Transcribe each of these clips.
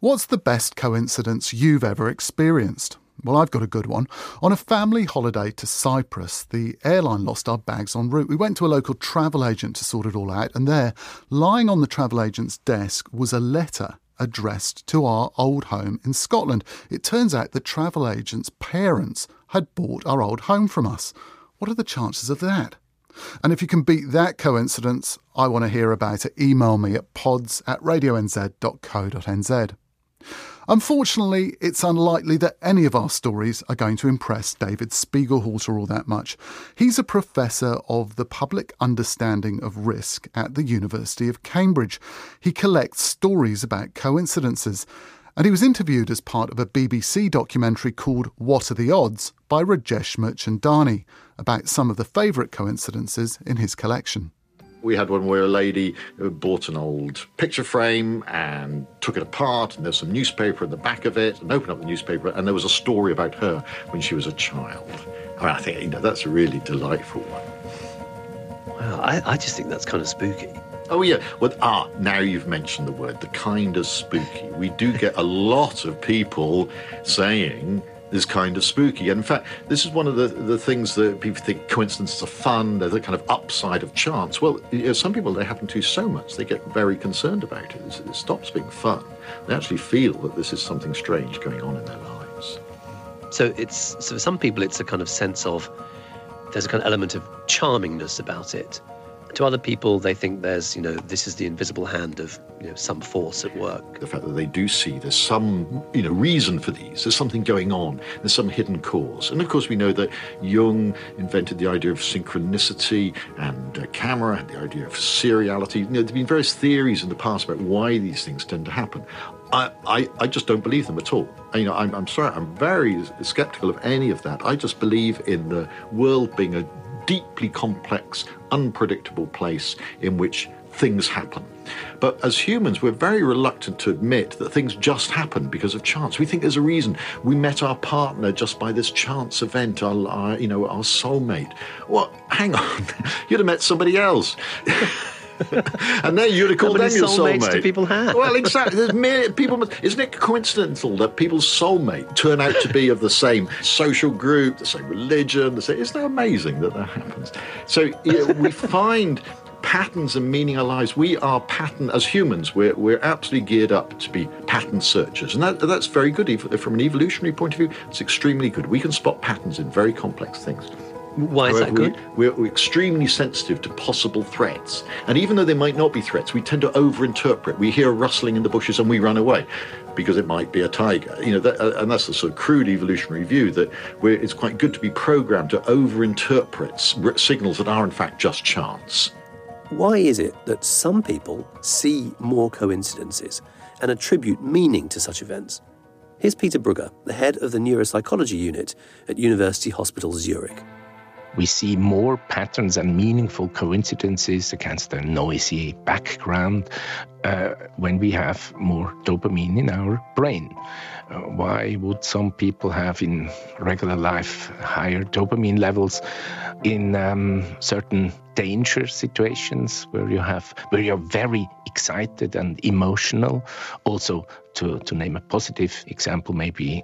What's the best coincidence you've ever experienced? Well, I've got a good one. On a family holiday to Cyprus, the airline lost our bags en route. We went to a local travel agent to sort it all out, and there, lying on the travel agent's desk, was a letter addressed to our old home in Scotland. It turns out the travel agent's parents had bought our old home from us. What are the chances of that? And if you can beat that coincidence, I want to hear about it. Email me at pods at radionz.co.nz. Unfortunately, it's unlikely that any of our stories are going to impress David Spiegelhalter all that much. He's a professor of the public understanding of risk at the University of Cambridge. He collects stories about coincidences, and he was interviewed as part of a BBC documentary called What Are the Odds by Rajesh Mirchandani about some of the favourite coincidences in his collection. We had one where a lady bought an old picture frame and took it apart, and there's some newspaper in the back of it, and opened up the newspaper, and there was a story about her when she was a child. I, mean, I think you know that's a really delightful one. Wow, I, I just think that's kind of spooky. Oh yeah, well ah, now you've mentioned the word, the kind of spooky. We do get a lot of people saying is kind of spooky. And in fact, this is one of the, the things that people think coincidences are fun, they're the kind of upside of chance. Well, you know, some people, they happen to so much, they get very concerned about it. It stops being fun. They actually feel that this is something strange going on in their lives. So it's so for some people, it's a kind of sense of there's a kind of element of charmingness about it. To other people, they think there's, you know, this is the invisible hand of you know, some force at work. The fact that they do see there's some, you know, reason for these. There's something going on. There's some hidden cause. And of course, we know that Jung invented the idea of synchronicity, and uh, Kammerer had the idea of seriality. You know, there've been various theories in the past about why these things tend to happen. I, I, I, just don't believe them at all. You know, I'm, I'm sorry, I'm very skeptical of any of that. I just believe in the world being a deeply complex, unpredictable place in which things happen. But as humans, we're very reluctant to admit that things just happen because of chance. We think there's a reason. We met our partner just by this chance event, our, our you know, our soulmate. Well, hang on, you'd have met somebody else. and then you'd have called them your soulmate. Do people have? Well, exactly. Mere, people, isn't it coincidental that people's soulmate turn out to be of the same social group, the same religion? The same, isn't that amazing that that happens? So you know, we find patterns and meaning our lives. We are pattern as humans. We're we're absolutely geared up to be pattern searchers, and that that's very good. From an evolutionary point of view, it's extremely good. We can spot patterns in very complex things. Why is that good? We, are extremely sensitive to possible threats. And even though they might not be threats, we tend to overinterpret. We hear a rustling in the bushes and we run away because it might be a tiger. You know, that, uh, and that's the sort of crude evolutionary view that it's quite good to be programmed to overinterpret signals that are in fact just chance. Why is it that some people see more coincidences and attribute meaning to such events? Here's Peter Brugger, the head of the neuropsychology unit at University Hospital Zurich we see more patterns and meaningful coincidences against a noisy background uh, when we have more dopamine in our brain. Uh, why would some people have in regular life higher dopamine levels in um, certain danger situations where you have where you're very excited and emotional also to, to name a positive example maybe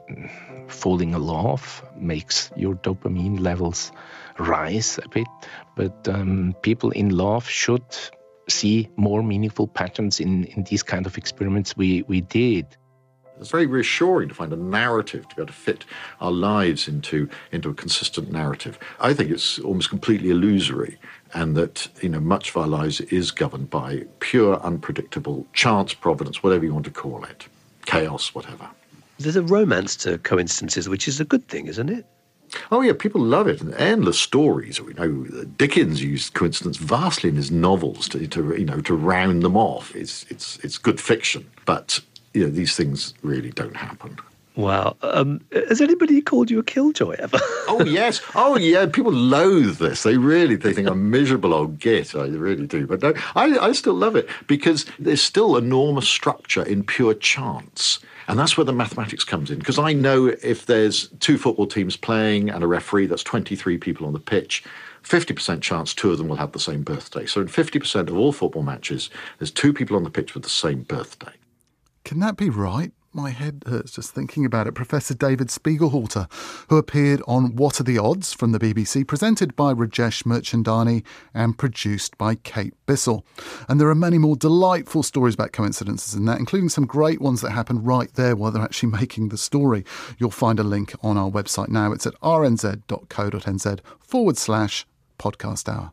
falling in love makes your dopamine levels rise a bit. But um, people in love should see more meaningful patterns in, in these kind of experiments we, we did. It's very reassuring to find a narrative to be able to fit our lives into, into a consistent narrative. I think it's almost completely illusory, and that you know much of our lives is governed by pure, unpredictable chance, providence, whatever you want to call it, chaos, whatever. There's a romance to coincidences, which is a good thing, isn't it? Oh yeah, people love it. And endless stories. We know Dickens used coincidence vastly in his novels to, to you know to round them off. It's it's it's good fiction, but you know these things really don't happen. Wow. Um, has anybody called you a killjoy ever? oh yes. Oh yeah. People loathe this. They really they think I'm miserable old git. I really do. But no, I, I still love it because there's still enormous structure in pure chance. And that's where the mathematics comes in. Because I know if there's two football teams playing and a referee, that's 23 people on the pitch. 50% chance two of them will have the same birthday. So in 50% of all football matches, there's two people on the pitch with the same birthday. Can that be right? My head hurts just thinking about it. Professor David Spiegelhalter, who appeared on What Are the Odds from the BBC, presented by Rajesh Mirchandani and produced by Kate Bissell. And there are many more delightful stories about coincidences in that, including some great ones that happen right there while they're actually making the story. You'll find a link on our website now. It's at rnz.co.nz forward slash podcast hour.